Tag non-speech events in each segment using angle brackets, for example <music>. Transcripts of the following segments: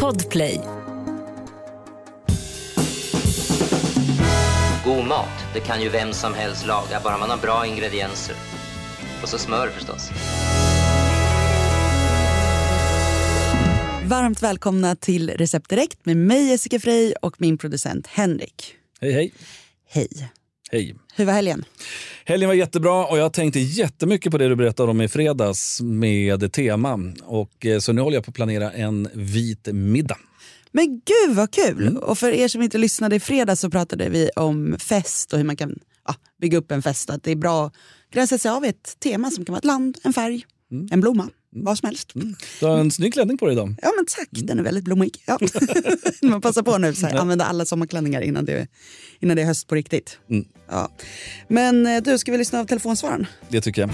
Podplay. God mat, det kan ju vem som helst laga, bara man har bra ingredienser. Och så smör förstås. Varmt välkomna till Recept Direkt med mig Jessica Frey och min producent Henrik. Hej, hej. Hej. Hej. Hur var helgen? Helgen var jättebra och jag tänkte jättemycket på det du berättade om i fredags med tema. Och, eh, så nu håller jag på att planera en vit middag. Men gud vad kul! Och för er som inte lyssnade i fredags så pratade vi om fest och hur man kan ja, bygga upp en fest. Att det är bra att gränsa sig av ett tema som kan vara ett land, en färg, en blomma, vad som helst. Du har en snygg klänning på dig idag. Ja men tack, den är väldigt blommig. Ja. <laughs> man passar på nu så här, använda alla sommarklänningar innan det, innan det är höst på riktigt. Ja. Men eh, du, ska vi lyssna av telefonsvararen? Det tycker jag.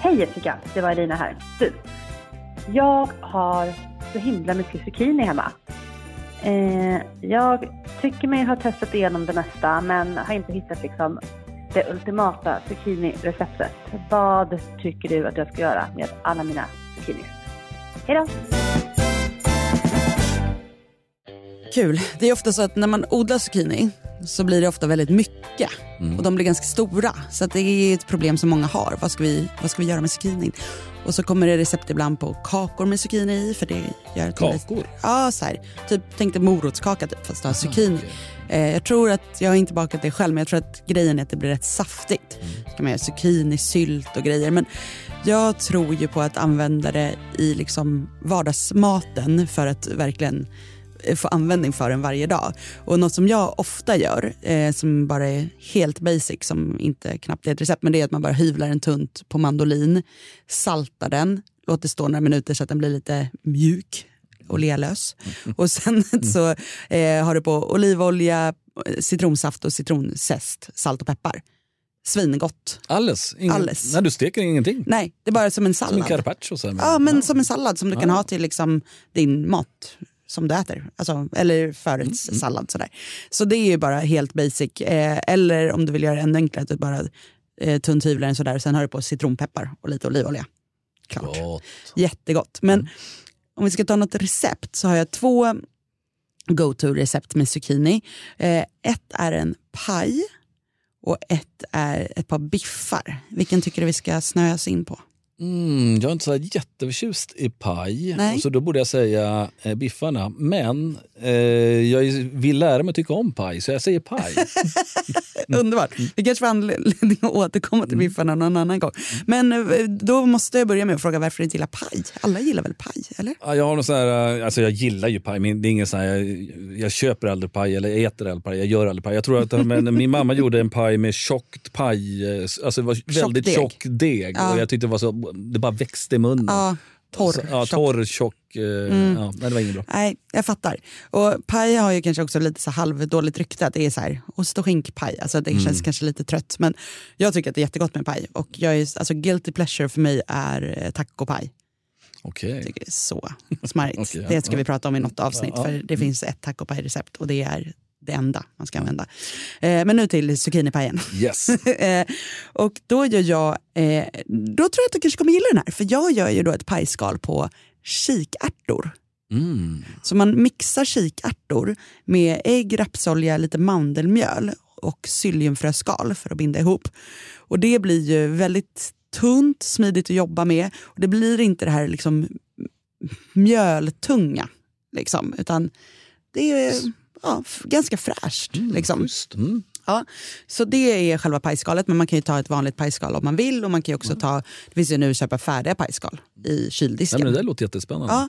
Hej Jessica, det var Elina här. Du, jag har så himla mycket zucchini hemma. Eh, jag tycker mig ha testat igenom det mesta men har inte hittat liksom det ultimata zucchini-receptet. Vad tycker du att jag ska göra med alla mina zucchinis? Hej då! Kul. Det är ofta så att när man odlar zucchini så blir det ofta väldigt mycket och de blir ganska stora. Så det är ett problem som många har. Vad ska vi, vad ska vi göra med zucchinin? Och så kommer det recept ibland på kakor med zucchini i. För det gör det Kakor? Ja, så här. Typ, tänk dig morotskaka typ, fast du har zucchini. Eh, jag tror att, jag har inte bakat det själv, men jag tror att grejen är att det blir rätt saftigt. Så kan man göra zucchini, sylt och grejer. Men jag tror ju på att använda det i liksom vardagsmaten för att verkligen få användning för den varje dag. Och något som jag ofta gör, eh, som bara är helt basic, som inte knappt är ett recept, men det är att man bara hyvlar den tunt på mandolin, saltar den, låter stå några minuter så att den blir lite mjuk och lelös. Och sen så eh, har du på olivolja, citronsaft och citronzest, salt och peppar. Svingott. Alles? Ingen, Alles. Nej, du steker ingenting? Nej, det är bara som en Som en sallad. carpaccio? Så Ja, men som en sallad som du kan ha till liksom din mat som du äter. Alltså, eller förrättssallad. Sådär. Så det är ju bara helt basic. Eh, eller om du vill göra det ännu enklare, att du bara eh, tunt hyvlar den sådär. Sen har du på citronpeppar och lite olivolja. Klart. Gott. Jättegott. Men om vi ska ta något recept så har jag två go-to-recept med zucchini. Eh, ett är en paj och ett är ett par biffar. Vilken tycker du vi ska snöa oss in på? Mm, jag är inte så jätteförtjust i paj, Nej. så då borde jag säga eh, biffarna. Men eh, jag vill lära mig tycka om paj, så jag säger paj. <laughs> Underbart. Vi kanske får anledning att återkomma till biffarna någon annan gång. Men eh, då måste jag börja med att fråga varför du inte gillar paj. Alla gillar väl paj? Eller? Ja, jag, har någon sån här, eh, alltså jag gillar ju paj, men det är ingen sån här, jag, jag köper aldrig paj eller äter aldrig paj, jag gör aldrig paj. Jag tror att men, min mamma <laughs> gjorde en paj med tjockt paj, eh, alltså det var väldigt deg. tjock deg Ja. och jag tyckte det var så, det bara växte i munnen. Ja, torr. Så, ja. Mm. torr, tjock. eh, Ja, nej, det var inget bra. Nej, jag fattar. Och paj har ju kanske också lite så halvdåligt rykte. Det är så här, ost och skinkpaj. Alltså det känns kanske lite trött. Men jag tycker att det är jättegott med paj. Och jag är, alltså guilty pleasure för mig är eh, tacopaj. Okej. Jag tycker det är så <laughs> smarrigt. Okej, ja, det ska ja. vi prata om i något avsnitt. För det finns ett tacopaj-recept och det är det enda man ska använda. Eh, men nu till zucchinipajen. Yes. <laughs> eh, och då gör jag, eh, då tror jag att du kanske kommer gilla den här. För jag gör ju då ett pajskal på kikärtor. Mm. Så man mixar kikärtor med ägg, rapsolja, lite mandelmjöl och psylliumfröskal för att binda ihop. Och det blir ju väldigt tunt, smidigt att jobba med. Och det blir inte det här liksom mjöltunga, liksom, utan det är ja, ganska fräscht. liksom. Schysst. Mm. Ja, så det är själva pajskalet, men man kan ju ta ett vanligt pajskal om man vill. Och man kan också ta, det finns ju nu att köpa färdiga pajskal i Nej, kyldisken. men det där låter jättespännande. Ja.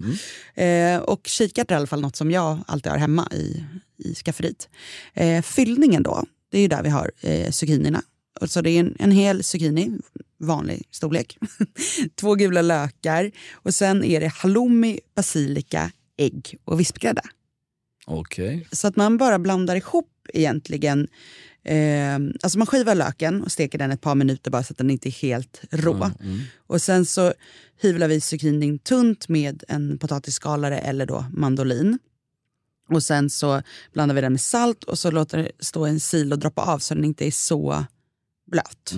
Mm. Eh, och kikärtor är i alla fall något som jag alltid har hemma i, i skafferiet. Eh, fyllningen då, det är ju där vi har eh, zucchinierna. Och Så det är en, en hel zucchini, vanlig storlek. <laughs> Två gula lökar och sen är det halloumi, basilika, ägg och vispgrädde. Okej. Så att man bara blandar ihop egentligen Eh, alltså man skivar löken och steker den ett par minuter bara så att den inte är helt rå. Och sen så hyvlar vi zucchinin tunt med en potatisskalare eller då mandolin. Och sen så blandar vi den med salt och så låter det stå en sil och droppa av så den inte är så blöt.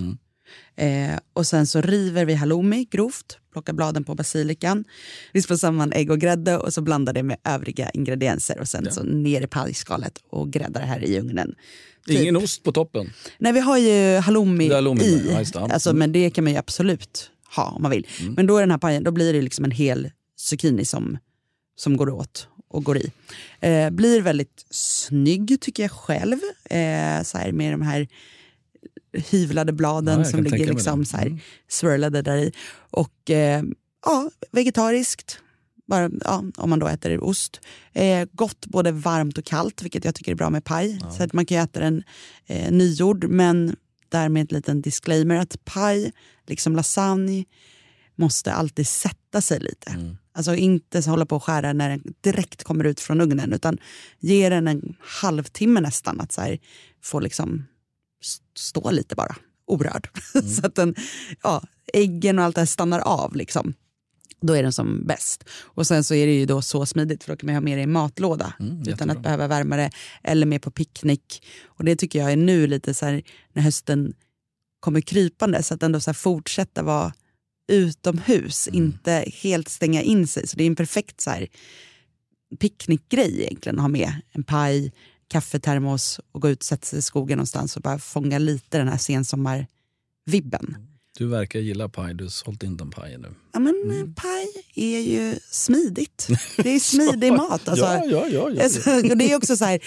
Eh, och sen så river vi halloumi grovt, plockar bladen på basilikan, vispar samman ägg och grädde och så blandar det med övriga ingredienser och sen ja. så ner i pajskalet och gräddar det här i ugnen. Typ. Ingen ost på toppen? Nej, vi har ju halloumi, halloumi i. Ja, alltså, men det kan man ju absolut ha om man vill. Mm. Men då är den här pajen, då blir det liksom en hel zucchini som, som går åt och går i. Eh, blir väldigt snygg tycker jag själv. Eh, så här med de här hyvlade bladen ja, som ligger liksom så här mm. swirlade där i. Och eh, ja, vegetariskt. Bara, ja, om man då äter ost. Eh, gott både varmt och kallt, vilket jag tycker är bra med paj. Ja. Så att man kan äta den eh, nygjord, men därmed en liten disclaimer att paj, liksom lasagne, måste alltid sätta sig lite. Mm. Alltså inte hålla på och skära när den direkt kommer ut från ugnen utan ge den en halvtimme nästan att så här, få liksom stå lite bara orörd. <laughs> Mm. så att den, ja, äggen och allt det här stannar av. Liksom. Då är den som bäst. Och sen så är det ju då så smidigt för då kan man ha med det i matlåda mm, utan att behöva värma det. Eller med på picknick. Och det tycker jag är nu lite så här, när hösten kommer krypande så att ändå så fortsätta vara utomhus, mm. inte helt stänga in sig. Så det är en perfekt så här, picknickgrej egentligen att ha med en paj, kaffetermos och gå ut och sätta sig i skogen någonstans och bara fånga lite den här sensommarvibben. Du verkar gilla paj, du har sålt in den pajen nu. Ja, men mm. Eh, paj är ju smidigt. <laughs> Det är smidig mat. Alltså. ja, ja, ja, ja, alltså, det är också så här,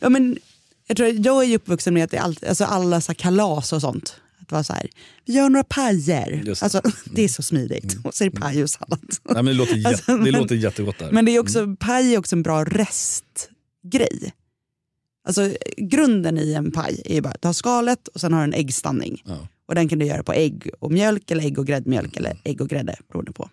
ja, men, jag, tror, jag är uppvuxen med att det all, alltså alla så kalas och sånt att vara så här, vi gör några pajer. Alltså, <laughs> det är så smidigt. Mm. Och så är det paj och sallad. Nej, men det låter, jä alltså, det låter jättegott. Där. Men det är också, mm. paj är också en bra restgrej. Alltså, grunden i en paj är bara att du har skalet och sen har du en äggstanning. Ja. Och den kan du göra på ägg och mjölk eller ägg och gräddmjölk eller ägg och grädde beroende på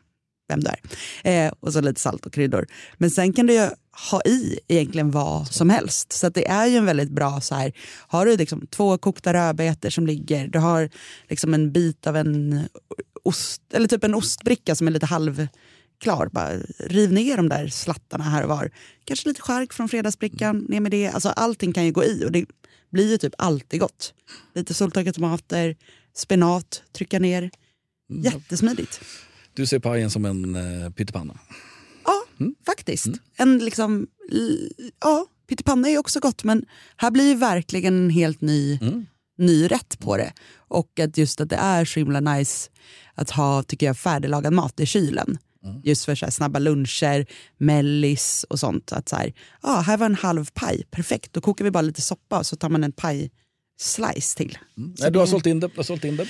vem du är. Eh, och så lite salt och kryddor. Men sen kan du ju ha i egentligen vad som helst. Så det är ju en väldigt bra så här, har du liksom två kokta rödbetor som ligger, du har liksom en bit av en ost, eller typ en ostbricka som är lite halvklar. Bara riv ner de där slattarna här och var. Kanske lite skärk från fredagsbrickan, ner med det. Alltså allting kan ju gå i och det blir ju typ alltid gott. Lite soltorkade tomater, spenat, trycka ner. Mm. Jättesmidigt. Du ser pajen som en uh, pyttipanna? Ja, mm. faktiskt. Mm. En liksom, ja, pyttipanna är också gott men här blir ju verkligen en helt ny, mm. ny rätt på det. Och att just att det är så himla nice att ha tycker jag, färdiglagad mat i kylen. Mm. Just för så snabba luncher, mellis och sånt. Att så här, ah, här var en halv paj, perfekt. Då kokar vi bara lite soppa och så tar man en paj slice till. Mm. Nej, du har sålt in det. Du har sålt in det.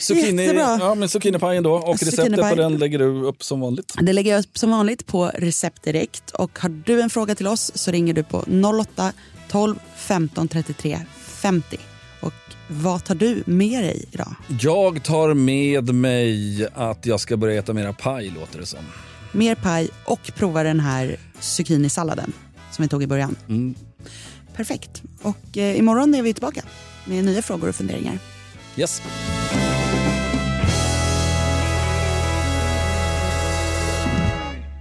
Zucchini, ja, men zucchinipajen då och receptet på den lägger du upp som vanligt? Det lägger jag upp som vanligt på recept direkt. Och har du en fråga till oss så ringer du på 08 12 15 33 50. Och vad tar du med dig idag? Jag tar med mig att jag ska börja äta mera paj låter det som. Mer paj och prova den här zucchinisalladen som vi tog i början. Mm. Perfekt. Och eh, imorgon är vi tillbaka med nya frågor och funderingar. Yes.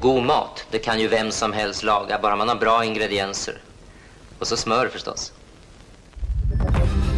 God mat, det kan ju vem som helst laga, bara man har bra ingredienser. Och så smör förstås.